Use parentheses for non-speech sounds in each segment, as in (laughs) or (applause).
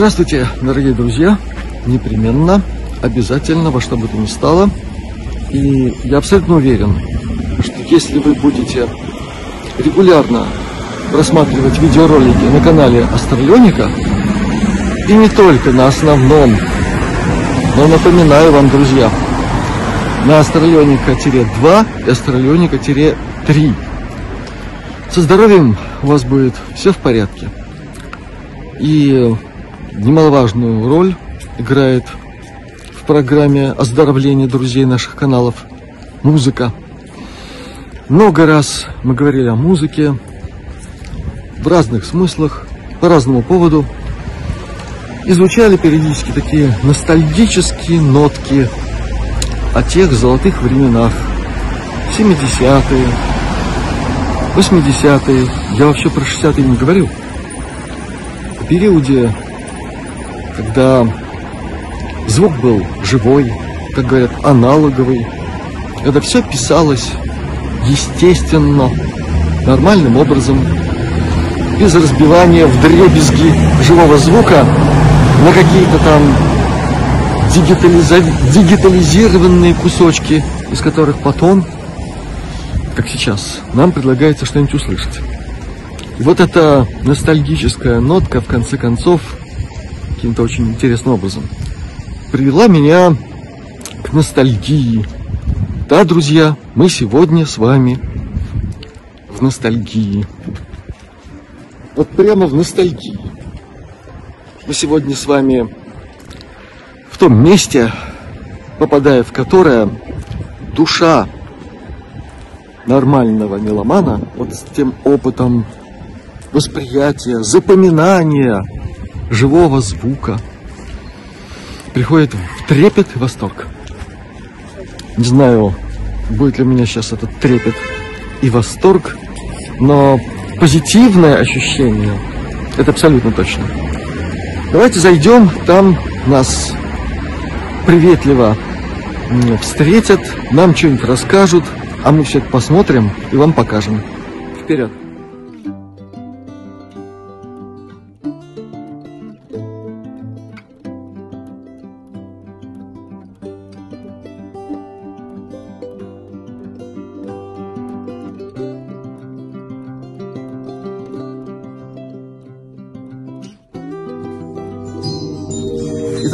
Здравствуйте, дорогие друзья! Непременно, обязательно, во что бы то ни стало. И я абсолютно уверен, что если вы будете регулярно просматривать видеоролики на канале Астралионика, и не только на основном, но напоминаю вам, друзья, на Астралионика-2 и Астралионика-3. Со здоровьем у вас будет все в порядке. И немаловажную роль играет в программе оздоровления друзей наших каналов музыка. Много раз мы говорили о музыке в разных смыслах, по разному поводу. И звучали периодически такие ностальгические нотки о тех золотых временах. 70-е, 80-е, я вообще про 60-е не говорю. В периоде когда звук был живой, как говорят, аналоговый, когда все писалось естественно, нормальным образом, без разбивания в дребезги живого звука на какие-то там дигитализа... дигитализированные кусочки, из которых потом, как сейчас, нам предлагается что-нибудь услышать. И вот эта ностальгическая нотка, в конце концов, каким-то очень интересным образом. Привела меня к ностальгии. Да, друзья, мы сегодня с вами в ностальгии. Вот прямо в ностальгии. Мы сегодня с вами в том месте, попадая в которое душа нормального меломана, вот с тем опытом восприятия, запоминания, живого звука приходит в трепет и восторг. Не знаю, будет ли у меня сейчас этот трепет и восторг, но позитивное ощущение, это абсолютно точно. Давайте зайдем, там нас приветливо встретят, нам что-нибудь расскажут, а мы все это посмотрим и вам покажем. Вперед!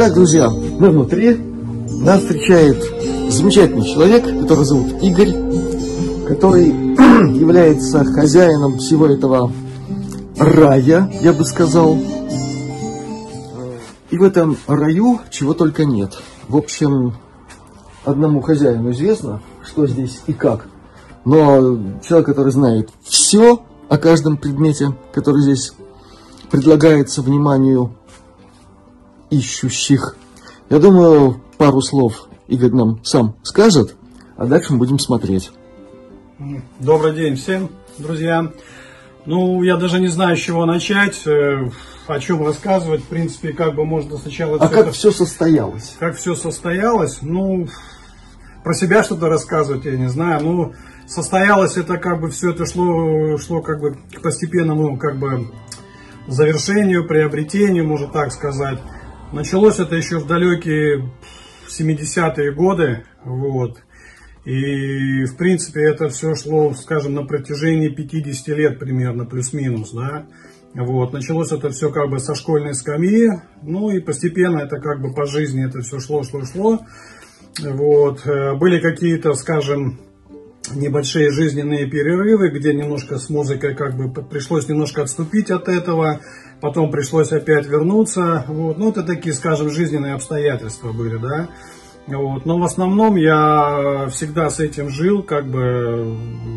Итак, друзья, мы внутри. Нас встречает замечательный человек, который зовут Игорь, который (clears throat) является хозяином всего этого рая, я бы сказал. И в этом раю чего только нет. В общем, одному хозяину известно, что здесь и как. Но человек, который знает все о каждом предмете, который здесь предлагается вниманию ищущих. Я думаю, пару слов Игорь нам сам скажет, а дальше мы будем смотреть. Добрый день всем, друзья. Ну, я даже не знаю, с чего начать, э, о чем рассказывать. В принципе, как бы можно сначала... А все как это... все состоялось? Как все состоялось? Ну, про себя что-то рассказывать, я не знаю. Ну, состоялось это как бы все это шло, шло как бы к постепенному как бы завершению, приобретению, можно так сказать. Началось это еще в далекие 70-е годы, вот. И, в принципе, это все шло, скажем, на протяжении 50 лет примерно, плюс-минус, да. Вот, началось это все как бы со школьной скамьи, ну и постепенно это как бы по жизни это все шло, шло, шло. Вот, э, были какие-то, скажем, небольшие жизненные перерывы, где немножко с музыкой как бы пришлось немножко отступить от этого, потом пришлось опять вернуться. Вот. Ну, это такие, скажем, жизненные обстоятельства были, да. Вот. Но в основном я всегда с этим жил, как бы,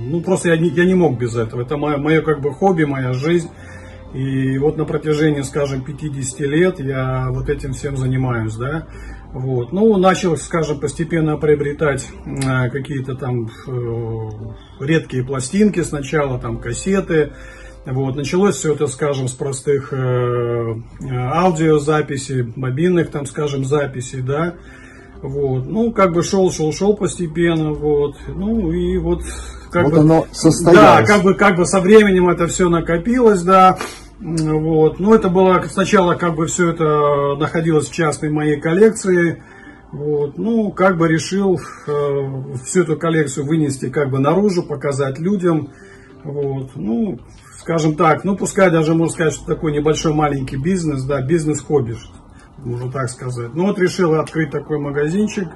ну просто я не, я не мог без этого. Это мое, мое как бы хобби, моя жизнь. И вот на протяжении, скажем, 50 лет я вот этим всем занимаюсь, да. Вот. Ну, начал, скажем, постепенно приобретать э, какие-то там э, редкие пластинки сначала, там кассеты. Вот. Началось все это, скажем, с простых э, аудиозаписей, мобильных, там, скажем, записей, да. Вот. Ну, как бы шел, шел, шел постепенно, вот. Ну, и вот как вот бы... оно состоялось. Да, как бы, как бы со временем это все накопилось, да. Вот. Ну, это было сначала как бы все это находилось в частной моей коллекции. Вот. Ну, как бы решил э, всю эту коллекцию вынести как бы наружу, показать людям. Вот. Ну, скажем так, ну, пускай даже можно сказать, что такой небольшой маленький бизнес, да, бизнес-хобби, можно так сказать. Ну, вот решил открыть такой магазинчик,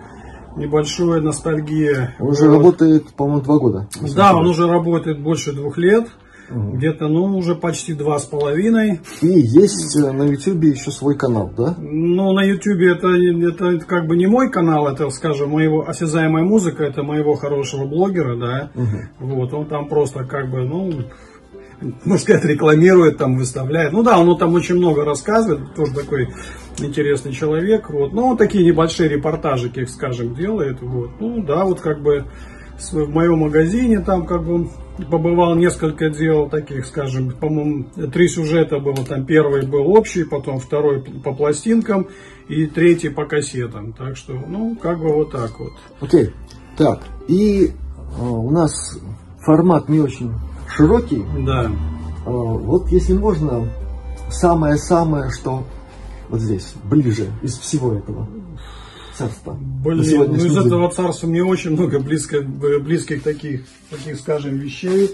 небольшая ностальгия. Он уже вот. работает, по-моему, два года. Да, он уже работает больше двух лет. Где-то, ну, уже почти два с половиной. И есть э, на YouTube еще свой канал, да? Ну, на YouTube это, это как бы не мой канал, это, скажем, моего осязаемая музыка, это моего хорошего блогера, да. Угу. Вот, он там просто как бы, ну, можно сказать, рекламирует, там выставляет. Ну да, он там очень много рассказывает, тоже такой интересный человек. Вот. Ну, вот такие небольшие репортажики, скажем, делает. Вот. Ну да, вот как бы в моем магазине там как бы побывал несколько дел таких, скажем, по-моему, три сюжета было. Там первый был общий, потом второй по пластинкам и третий по кассетам. Так что, ну, как бы вот так вот. Окей. Okay. Так, и э, у нас формат не очень широкий. Да. Э, вот если можно, самое-самое, что вот здесь, ближе из всего этого царства. Блин, ну из этого царства мне очень много близко, близких таких, таких, скажем, вещей.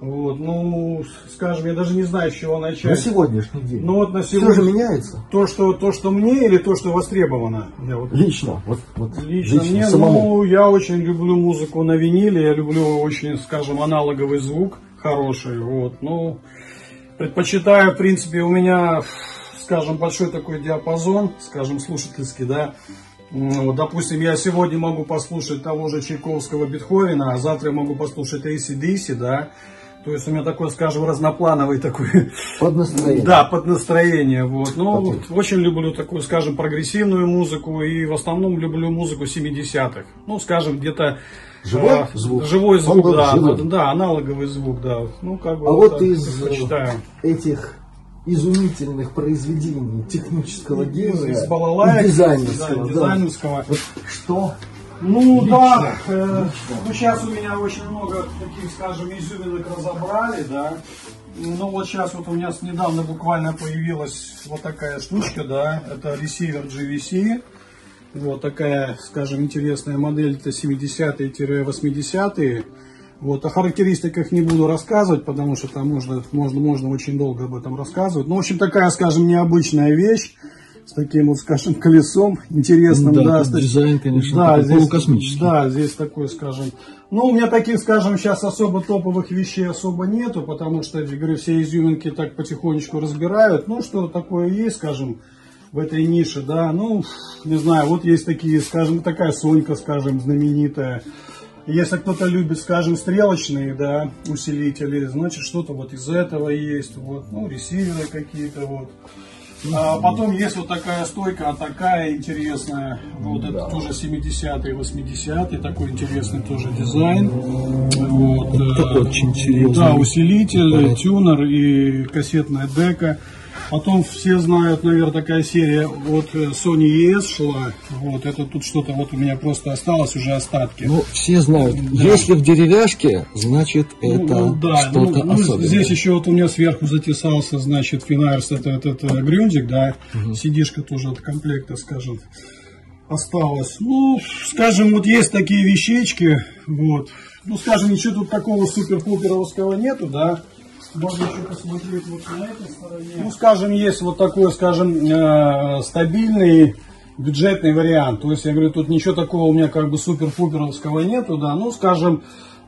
Вот, ну, скажем, я даже не знаю, с чего начать. На сегодняшний день. Ну вот на сегодня. Все же меняется. То, что, то, что мне или то, что востребовано? Я вот... Лично. Вот, вот, лично, лично мне, самому. ну, я очень люблю музыку на виниле, я люблю очень, скажем, аналоговый звук хороший. Вот, ну, предпочитаю, в принципе, у меня, скажем, большой такой диапазон, скажем, слушательский, да. Ну, допустим, я сегодня могу послушать того же Чайковского Бетховена, а завтра я могу послушать ACDC, да. То есть у меня такой, скажем, разноплановый такой... (laughs) Под настроение. Да, под настроение. Вот. Но вот, очень люблю такую, скажем, прогрессивную музыку и в основном люблю музыку 70-х. Ну, скажем, где-то... Живой а, звук? Живой звук, да, живой. да, аналоговый звук, да. Ну, как бы, а вот, вот из этих изумительных произведений технического гения из балалайк, дизайнерского. Да, дизайнерского. Да. Вот что? Ну лично, да, э, ну сейчас у меня очень много таких, скажем, изюминок разобрали, да. Ну вот сейчас вот у меня недавно буквально появилась вот такая штучка, да, это ресивер GVC. Вот такая, скажем, интересная модель, это 70-80-е. Вот, о характеристиках не буду рассказывать, потому что там можно, можно, можно очень долго об этом рассказывать. Ну, в общем, такая, скажем, необычная вещь с таким вот, скажем, колесом интересным. Да, да дизайн, конечно, да, здесь, полукосмический. Да, здесь такой, скажем. Ну, у меня таких, скажем, сейчас особо топовых вещей особо нету, потому что, говорю, все изюминки так потихонечку разбирают. Ну, что такое есть, скажем, в этой нише, да. Ну, не знаю, вот есть такие, скажем, такая Сонька, скажем, знаменитая. Если кто-то любит, скажем, стрелочные, да, усилители, значит что-то вот из этого есть, вот, ну, ресиверы какие-то, вот. А потом есть вот такая стойка, а такая интересная, вот да. это тоже 70-е, 80-е, такой интересный тоже дизайн. Вот, это очень интересно. Да, усилитель, тюнер и кассетная дека. Потом все знают, наверное, такая серия от э, Sony ES шла. Вот, это тут что-то вот у меня просто осталось, уже остатки. Ну, все знают. Да. Если в деревяшке, значит, ну, это ну, да, что-то ну, особенное. Здесь еще вот у меня сверху затесался, значит, Финарс, это этот это грюндик, да. Угу. Сидишка тоже от комплекта, скажем, осталось. Ну, скажем, вот есть такие вещички, вот. Ну, скажем, ничего тут такого супер-пуперовского нету, да. Можно еще посмотреть вот на этой стороне. Ну, скажем, есть вот такой, скажем, э, стабильный бюджетный вариант. То есть, я говорю, тут ничего такого у меня как бы супер-пуперовского нету, да. Ну, скажем,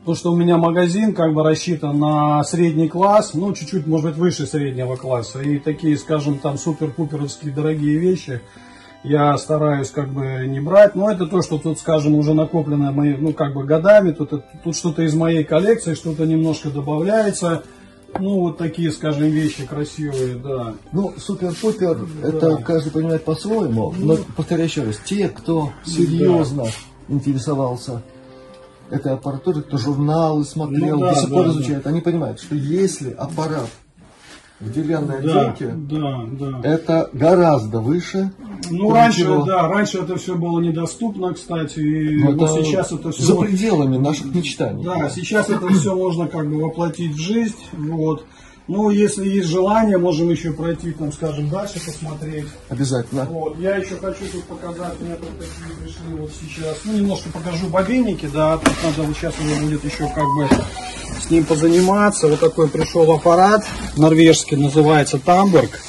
то, что у меня магазин как бы рассчитан на средний класс, ну, чуть-чуть, может быть, выше среднего класса. И такие, скажем, там супер-пуперовские дорогие вещи я стараюсь как бы не брать. Но это то, что тут, скажем, уже накоплено мои, ну, как бы годами. Тут, тут что-то из моей коллекции, что-то немножко добавляется. Ну, вот такие, скажем, вещи красивые, да. Ну, супер-пупер, да. это каждый понимает по-своему. Но, повторяю еще раз, те, кто серьезно да. интересовался этой аппаратурой, кто журналы смотрел, ну, да, до сих пор да, изучает, да. они понимают, что если аппарат в деревянной отделке, да, да. это гораздо выше. Ну, раньше, чего... да, раньше это все было недоступно, кстати, и но но сейчас это все... За пределами наших мечтаний. Да, сейчас это все можно как бы воплотить в жизнь, вот. Ну, если есть желание, можем еще пройти, там, скажем, дальше посмотреть. Обязательно. Вот, я еще хочу тут показать, мне тут такие пришли вот сейчас. Ну, немножко покажу бобинники, да, тут надо вот сейчас уже будет еще как бы с ним позаниматься. Вот такой пришел аппарат, норвежский, называется Тамберг.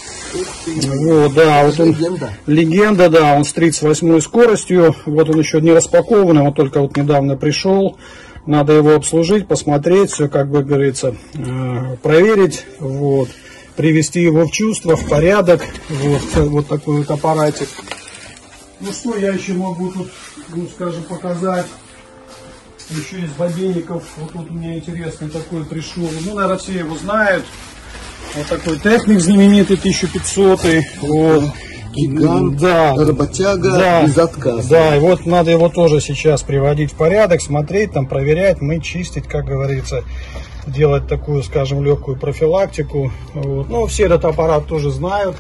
Вот, да, вот он, Легенда. легенда, да, он с 38 скоростью, вот он еще не распакованный, он только вот недавно пришел, надо его обслужить, посмотреть, все, как бы говорится, э, проверить, вот, привести его в чувство, в порядок, вот, вот такой вот аппаратик. Ну что я еще могу тут, ну скажем, показать? Еще из бобейников, вот тут у меня интересный такой пришел, ну, наверное, все его знают, вот такой техник знаменитый 1500 вот. Гигант, Да, работяга, да, без отказа. да, и вот надо его тоже сейчас приводить в порядок, смотреть, там проверять, мы чистить, как говорится, делать такую, скажем, легкую профилактику. Вот. Ну, все этот аппарат тоже знают.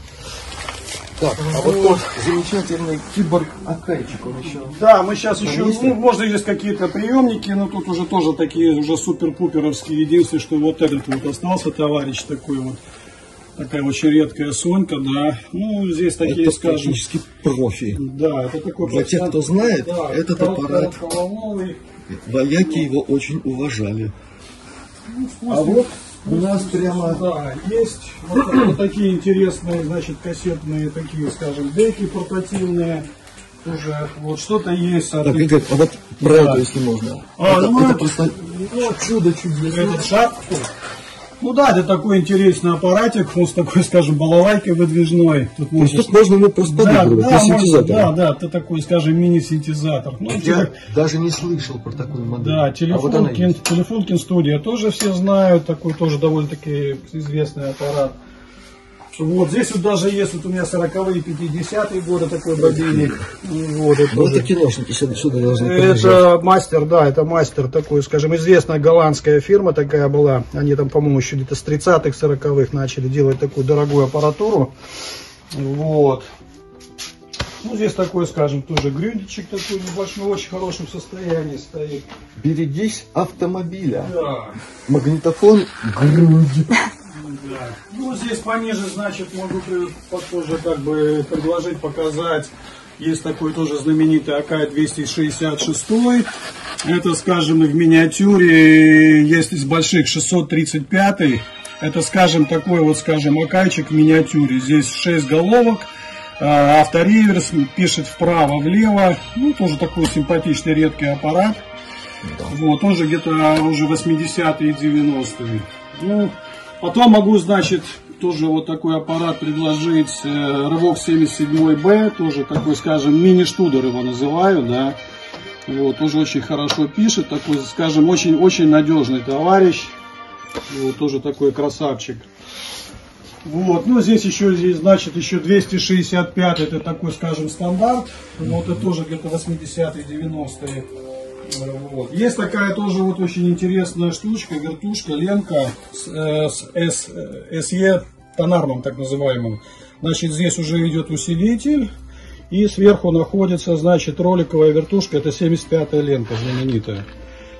Так, а вот тот замечательный киборг Акайчик, он еще... Да, мы сейчас еще, ну, может, есть какие-то приемники, но тут уже тоже такие уже супер-пуперовские. Единственное, что вот этот вот остался товарищ такой вот. Такая очень редкая Сонька, да. Ну, здесь такие, Это скажем, практически профи. да, это такой Для тех, кто знает, этот корот- аппарат-. Вояки его очень уважали. Ну, А вот у нас прямо... Да, есть вот, вот такие интересные, значит, кассетные такие, скажем, деки портативные. Уже вот что-то есть. от Так, Игорь, а вот про Да. это, если можно. А, это, ну, это это- просто ну, чудо чудесное. этот шар. Ну да, это такой интересный аппаратик, он с такой, (laughs) скажем, балалайкой выдвижной. Тут можно тут можно ему просто да, да, на синтезаторе. да, да, это такой, скажем, мини-синтезатор. Ну, Я типа- даже не слышал про такую модель. Да, а вот она телефон, есть. телефон студия тоже все знают, такой тоже довольно-таки известный аппарат. Вот здесь вот даже есть вот у меня 40-е, 50-е годы такой бобинник. Вот, это, Ну, это киношники сюда, сюда должны приезжать. это мастер, да, это мастер такой, скажем, известная голландская фирма такая была. Они там, по-моему, еще где-то с 30-х, 40-х начали делать такую дорогую аппаратуру. Вот. Ну, здесь такой, скажем, тоже грюндичек такой небольшой, в очень хорошем состоянии стоит. Берегись автомобиля. Да. Магнитофон грудь. Да. Ну, здесь пониже, значит, могу при- по- тоже как бы предложить, показать. Есть такой тоже знаменитый АК-266. Это, скажем, и в миниатюре есть из больших 635. Это, скажем, такой вот, скажем, акайчик в миниатюре. Здесь 6 головок. а, Автореверс пишет вправо-влево. Ну, тоже такой симпатичный редкий аппарат. Вот, тоже где-то уже 80-е и 90-е. Ну, потом могу, значит, тоже вот такой аппарат предложить. э, Рывок 77Б, тоже такой, скажем, мини-штудер его называю, да. Вот, тоже очень хорошо пишет, такой, скажем, очень-очень надежный товарищ. Вот, тоже такой красавчик. Вот, ну здесь еще, здесь, значит, еще 265, это такой, скажем, стандарт. Вот, это тоже где-то 80-е, 90-е. Вот. Есть такая тоже вот очень интересная штучка, вертушка, ленка с, э, с S, э, SE тонарным так называемым. Значит, здесь уже идет усилитель. И сверху находится, значит, роликовая вертушка. Это 75-я ленка знаменитая.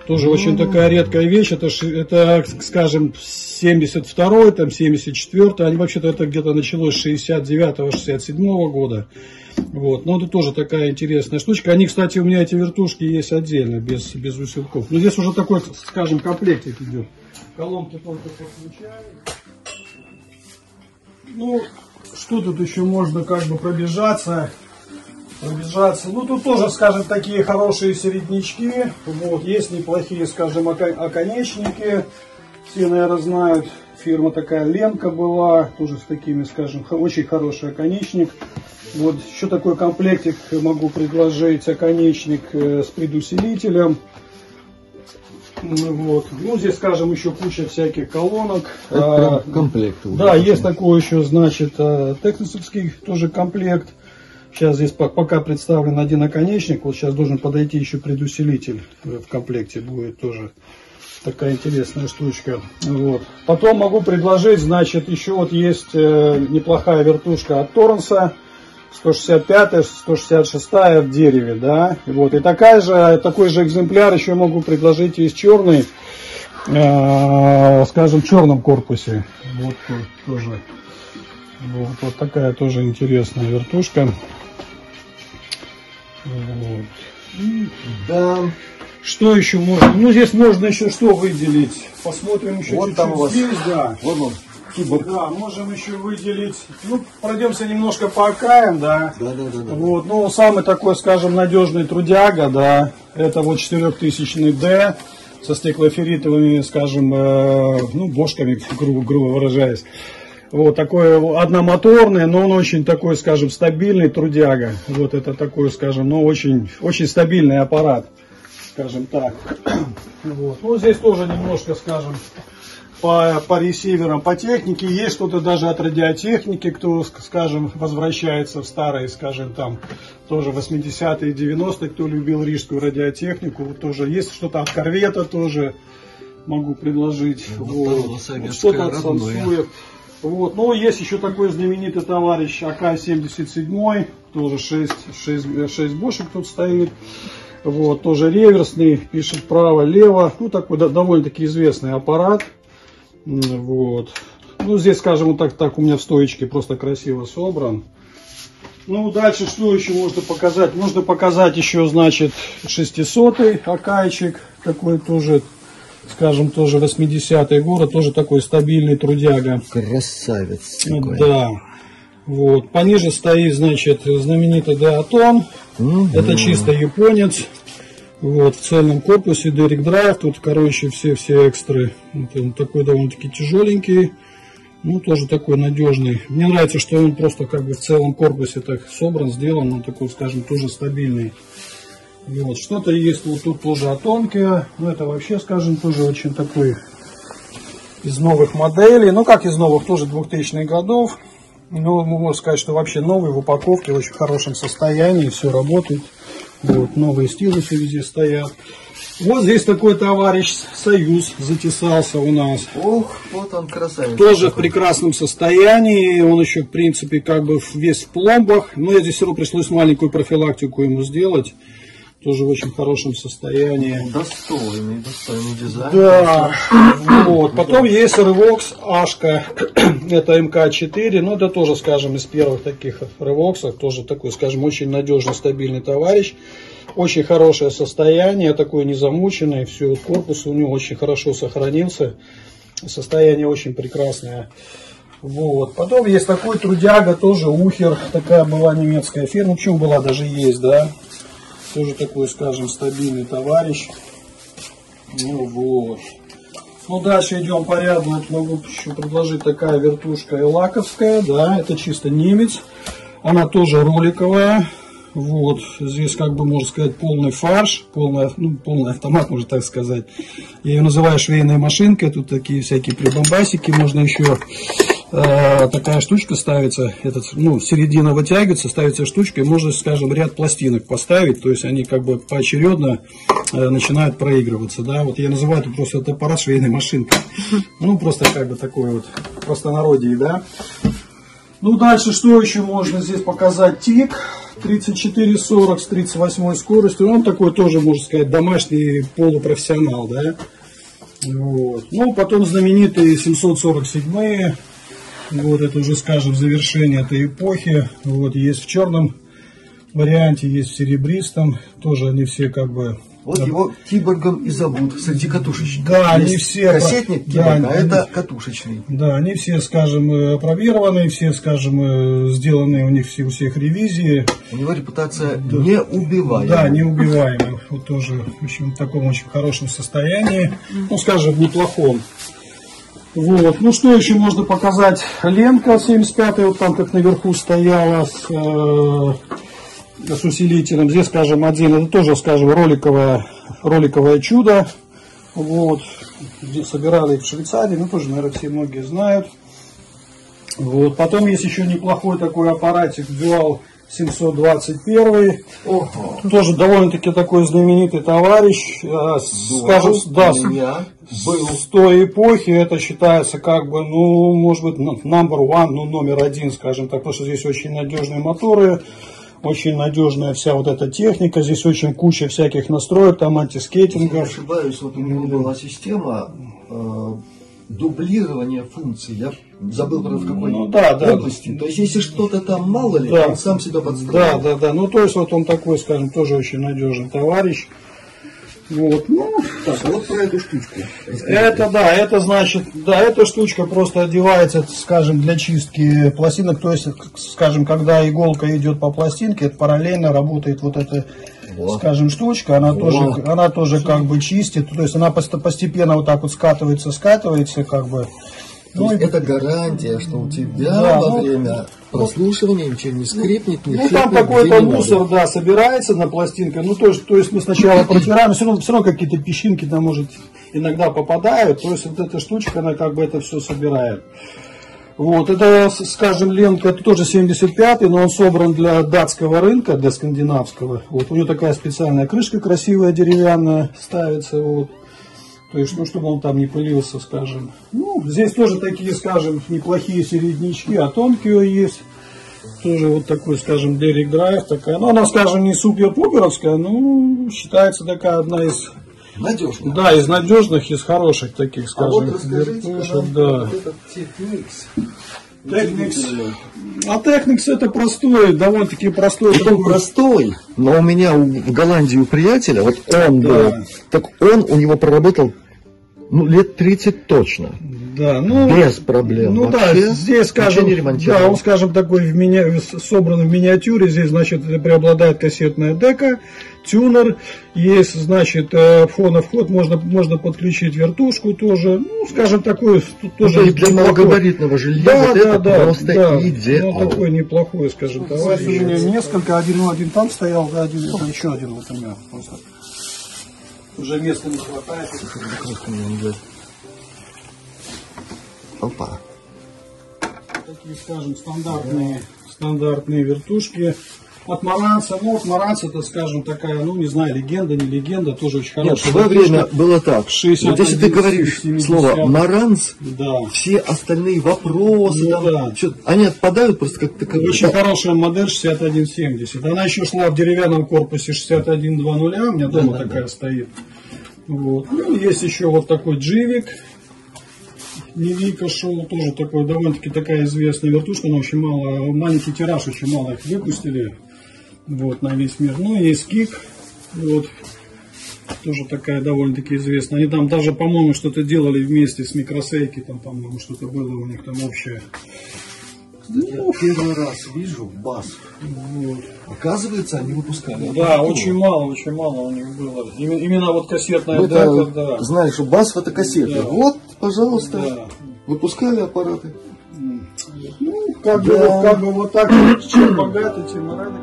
Тоже очень такая редкая вещь. Это, это скажем, 72-й, там 74-й. Они вообще-то это где-то началось с 69-67 года. Вот. Но это тоже такая интересная штучка. Они, кстати, у меня эти вертушки есть отдельно, без, без усилков. Но здесь уже такой, скажем, комплектик идет. Колонки только подключаю. Ну, что тут еще можно как бы пробежаться? Пробежаться. Ну, тут тоже, скажем, такие хорошие середнячки. Вот, есть неплохие, скажем, око- оконечники. Все, наверное, знают. Фирма такая Ленка была, тоже с такими, скажем, очень хороший оконечник. Вот еще такой комплектик могу предложить, оконечник э, с предусилителем. Вот. Ну, здесь, скажем, еще куча всяких колонок. Это А, комплект. уже. да, есть такой еще, значит, э, техносовский тоже комплект. Сейчас здесь по- пока представлен один наконечник. Вот сейчас должен подойти еще предусилитель в комплекте будет тоже такая интересная штучка. Вот. Потом могу предложить, значит, еще вот есть э, неплохая вертушка от Торренса. 165 166 в дереве, да, вот, и такая же, такой же экземпляр еще могу предложить из черной, э, скажем, черном корпусе. Вот тоже. Вот, вот такая тоже интересная вертушка. Вот. Да. Что еще можно? Ну, здесь можно еще что выделить? Посмотрим еще вот чуть-чуть там у вас. здесь, да. Вот он. Киборг. Да, можем еще выделить. Ну, пройдемся немножко по АКМ, да. Да, да, да, да. Вот, ну, самый такой, скажем, надежный трудяга, да, это вот 4000 D со стеклоферритовыми, скажем, э, ну, бошками, (laughs) грубо, грубо выражаясь. Вот такой одномоторный, но он очень такой, скажем, стабильный трудяга. Вот это такой, скажем, ну очень, очень стабильный аппарат, скажем так. (clears throat) Вот. Ну здесь тоже немножко, скажем, по, по ресиверам, по технике. Есть что-то даже от радиотехники, кто, скажем, возвращается в старые, скажем, там, тоже 80-е, 90-е, кто любил рижскую радиотехнику. Вот тоже есть что-то от корвета тоже могу предложить. Ну, вот. советское Что-то от. Самсуев. Вот. Ну, есть еще такой знаменитый товарищ АК-77, тоже 6, 6, 6 бошек тут стоит. Вот, тоже реверсный, пишет право-лево. Ну, такой да, довольно-таки известный аппарат. Вот. Ну, здесь, скажем, вот так, так у меня в стоечке просто красиво собран. Ну, дальше что еще можно показать? Можно показать еще, значит, 600-й акайчик, такой тоже, скажем, тоже 80-й город, тоже такой стабильный трудяга. Красавец. Такой. Да. Вот. Пониже стоит, значит, знаменитый Деатон. Мгм. Это чисто японец. Вот, в цельном корпусе Дерек Драйв. Тут, короче, все, все экстры. Вот он такой довольно-таки тяжеленький. Ну, тоже такой надежный. Мне нравится, что он просто как бы в целом корпусе так собран, сделан. Он такой, скажем, тоже стабильный. И вот что-то есть вот тут тоже атомки. Ну, это вообще, скажем, тоже очень такой из новых моделей. Ну, как из новых, тоже 2000-х годов. Ну, можно сказать, что вообще новый в упаковке, в очень хорошем состоянии, все работает. Вот, новые стилусы везде стоят. Вот здесь такой товарищ Союз затесался у нас. Ох, вот он красавец. Тоже в прекрасном состоянии. Он еще, в принципе, как бы весь в пломбах. Но я здесь все равно пришлось маленькую профилактику ему сделать. Тоже в очень хорошем состоянии. Достойный, достойный дизайн. Да, вот. Потом есть Revox Ашка, (clears throat) это МК-4, ну это тоже, скажем, из первых таких Revox, тоже такой, скажем, очень надежный, стабильный товарищ. Очень хорошее состояние, такой незамученный, все, корпус у него очень хорошо сохранился, состояние очень прекрасное. Вот. Потом есть такой трудяга, тоже Ухер, такая была немецкая фирма, почему была, даже есть, да. Тоже такой, скажем, стабильный товарищ. Ну вот. Ну, дальше идем по ряду. Вот могу еще предложить такая вертушка элаковская, да, это чисто немец. Она тоже роликовая. Вот, здесь как бы можно сказать полный фарш, полный, ну, полный автомат, можно так сказать. Я ее называю швейной машинкой, тут такие всякие прибамбасики, можно еще такая штучка ставится, этот, ну, середина вытягивается, ставится штучка, и можно, скажем, ряд пластинок поставить, то есть они как бы поочередно э, начинают проигрываться, да, вот я называю это просто это аппарат швейной машинкой, ну, просто как бы такой вот простонародье, да. Ну, дальше что еще можно здесь показать? Тик 3440 с 38 скоростью. Он такой тоже, можно сказать, домашний полупрофессионал, да. Вот. Ну, потом знаменитые 747 вот это уже, скажем, завершение этой эпохи. Вот есть в черном варианте, есть в серебристом. Тоже они все как бы Вот его киборгом и зовут среди катушечных. Да, они Есть все- Кассетник да, киборга, а они- это катушечный. Да, они все, скажем, э, опробированы, все, скажем, э, сделаны у них все, у всех ревизии. У него репутация неубиваемая. Да, неубиваемы. Вот тоже в общем, в таком очень хорошем состоянии. Ну, скажем, неплохом. Вот. Ну, что еще можно показать? Ленка 75 вот там как наверху стояла с, э, с усилителем. Здесь, скажем, один, это тоже, скажем, роликовое, роликовое чудо. Вот. Здесь собирали их в Швейцарии, ну, тоже, наверное, все многие знают. Вот. Потом есть еще неплохой такой аппаратик Dual 721. Ого. Тоже довольно-таки такой знаменитый товарищ. э, Скажем, да, с- был. с той эпохи это считается как бы, ну, может быть, number one, ну, номер один, скажем так, потому что здесь очень надежные моторы, очень надежная вся вот эта техника, здесь очень куча всяких настроек, там Не антискейтингов. ошибаюсь, вот у него была система э, дублирование функций. Я забыл, правда, в какой Ну, да, да. области. То есть, если что-то там мало ли, Да. он сам себя Да, подстраивает. да, да. Ну, то есть, вот он такой, скажем, тоже очень надежный товарищ. Вот, ну, Так, а вот про эту штучку. Это да, это значит, да, эта штучка просто одевается, скажем, для чистки пластинок. То есть, скажем, когда иголка идет по пластинке, это параллельно работает вот эта, Во. скажем, штучка, она Во. тоже, она тоже как бы чистит. То есть она пост- постепенно вот так вот скатывается, скатывается, как бы. То Ну, и- это гарантия, что у тебя Да, во ну, время прослушивания ничего не скрипнет, не Ну, там какой-то мусор, да, собирается на пластинке. Ну, то есть, то есть мы сначала (coughs) протираем, все равно, все равно какие-то песчинки там, может, иногда попадают. То есть, вот эта штучка, она как бы это все собирает. Вот, это, скажем, Ленка, это тоже 75-й, но он собран для датского рынка, для скандинавского. Вот, у него такая специальная крышка красивая, деревянная, ставится, вот. То есть, ну, чтобы он там не пылился, скажем. Ну, здесь тоже такие, скажем, неплохие середнячки, а тонкие есть. Тоже вот такой, скажем, Дерек Драйв такая. Ну, она, скажем, не супер-пуперовская, но считается такая одна из, Надежно. да, из надежных, из хороших таких, А скажем, вот расскажите вертушек, да. вот этот техникс. Техникс. А Техникс это простой, довольно-таки простой. Он простой, но у меня у- в Голландии у приятеля, вот он Да. был, так он у него проработал ну, лет 30 точно. Да, ну, Без проблем. Ну вообще. да, здесь, скажем, да, он, скажем, такой в меня, собран в миниатюре, здесь, значит, преобладает кассетная дека, тюнер, есть, значит, э, фоновход, можно, можно подключить вертушку тоже, ну, скажем, такой, тут Ну, тоже то для малогабаритного жилья Да, вот да, это да, просто да. идеал. Ну, такой неплохой, скажем, товарищ. У меня несколько, один, ну, один там стоял, да, один, это еще один вот у меня просто. Уже места не хватает. Опа. такие, скажем, стандартные, стандартные вертушки. От Маранца, ну, от Маранца это, скажем, такая, ну, не знаю, легенда, не легенда, тоже очень Нет, в хорошая свое время было так. 61, Вот если ты говоришь 70. слово «маранц», Да. все остальные вопросы, Ну там, да. чё- они отпадают просто как таковые. Очень Да. хорошая модель 6170. Она еще шла в деревянном корпусе 6120, у меня дома да, такая стоит. Вот. Ну, есть еще вот такой дживик. Невика шел, тоже такой, довольно-таки такая известная вертушка, но очень мало, маленький тираж, очень мало их выпустили. Вот, на весь мир. Ну, есть кик, вот, тоже такая довольно-таки известная. Они там даже, по-моему, что-то делали вместе с микросейки, там, по-моему, что-то было у них там общее. Я первый раз вижу бас. Вот. Оказывается, они выпускали. Да, аппаратуру. очень мало, очень мало у них было. Именно, именно вот кассетная дека, да. знали, что бас фотокассеты. Да. Вот, пожалуйста, Да. выпускали аппараты. Ну, как, бы, Да. вот, как бы вот так, чем богаты, тем и рады.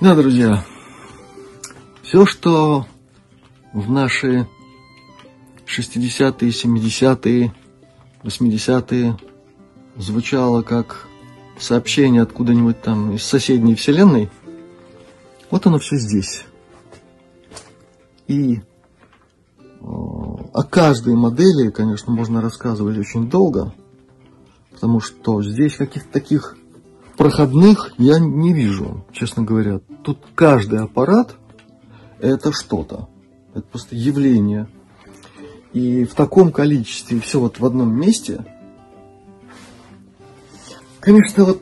Да, друзья, все, что в наши 60-е, 70-е, 80-е звучало как сообщение откуда-нибудь там из соседней вселенной, вот оно все здесь. И э, о каждой модели, конечно, можно рассказывать очень долго, потому что здесь каких-то таких проходных я не вижу, честно говоря. Тут каждый аппарат это что-то. Это просто явление. И в таком количестве все вот в одном месте. Конечно, вот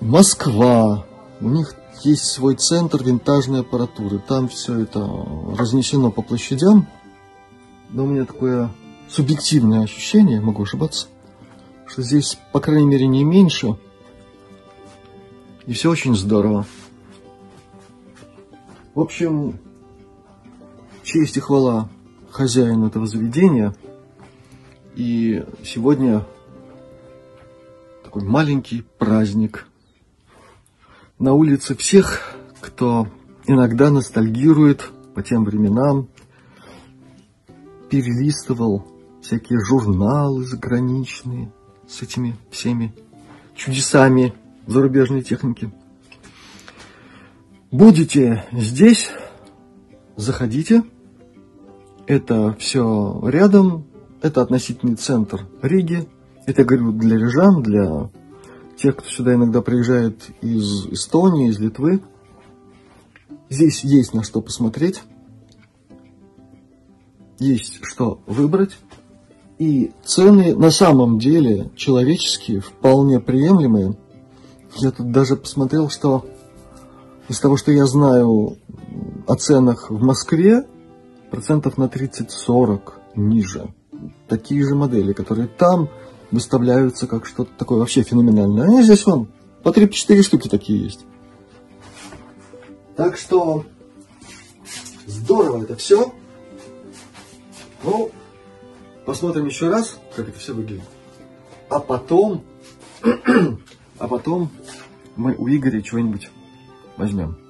Москва, у них есть свой центр винтажной аппаратуры. Там все это разнесено по площадям. Но у меня такое субъективное ощущение, могу ошибаться, что здесь, по крайней мере, не меньше, и все очень здорово. В общем, честь и хвала хозяину этого заведения. И сегодня такой маленький праздник. На улице всех, кто иногда ностальгирует по тем временам, перелистывал всякие журналы заграничные с этими всеми чудесами зарубежной техники. Будете здесь, заходите. Это все рядом. Это относительный центр Риги. Это, я говорю, для рижан, для тех, кто сюда иногда приезжает из Эстонии, из Литвы. Здесь есть на что посмотреть. Есть что выбрать. И цены на самом деле человеческие, вполне приемлемые. Я тут даже посмотрел, что из того, что я знаю о ценах в Москве, процентов на 30-40 ниже. Такие же модели, которые там выставляются как что-то такое вообще феноменальное. Они здесь вон по 3-4 штуки такие есть. Так что здорово это все. Ну, посмотрим еще раз, как это все выглядит. А потом, (clears throat) а потом мы у Игоря чего-нибудь возьмем.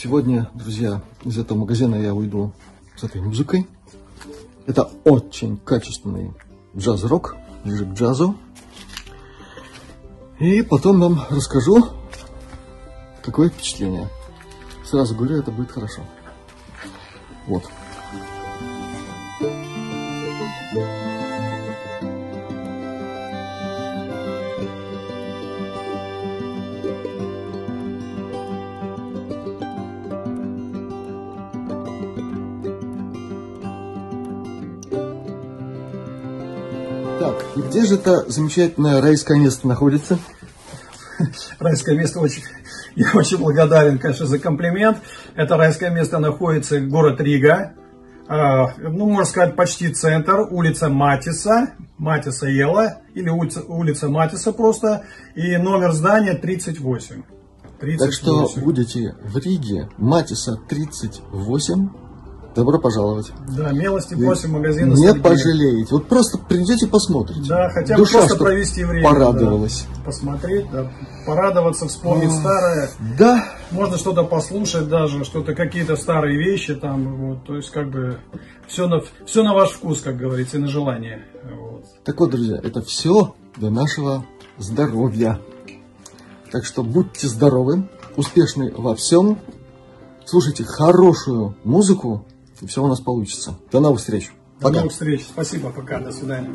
Сегодня, друзья, из этого магазина я уйду с этой музыкой. Это очень качественный джаз-рок, ближе к джазу. И потом вам расскажу, какое впечатление. Сразу говорю, это будет хорошо. Вот. Так, и где же это замечательное райское место находится? (laughs) Райское место очень... (laughs) Я очень благодарен, конечно, за комплимент. Это райское место находится город Рига. А, ну, можно сказать, почти центр, улица Матиса, Матиса Ела, или улица, улица Матиса просто, и номер здания 38. 38. Так что будете в Риге, Матиса 38, добро пожаловать. Да, милости просим магазина Не Сергея. пожалеете. Вот просто придете посмотрите. Да, хотя бы Душа, просто провести время. Порадовалась. да. посмотреть, да, порадоваться, вспомнить старое. Да. Можно что-то послушать даже, что-то, какие-то старые вещи там, вот, то есть как бы все на, все на ваш вкус, как говорится, и на желание. Вот. Так вот, друзья, это все для нашего здоровья. Так что будьте здоровы, успешны во всем, слушайте хорошую музыку, и все у нас получится. До новых встреч. До Пока. новых встреч. Спасибо, пока, до свидания.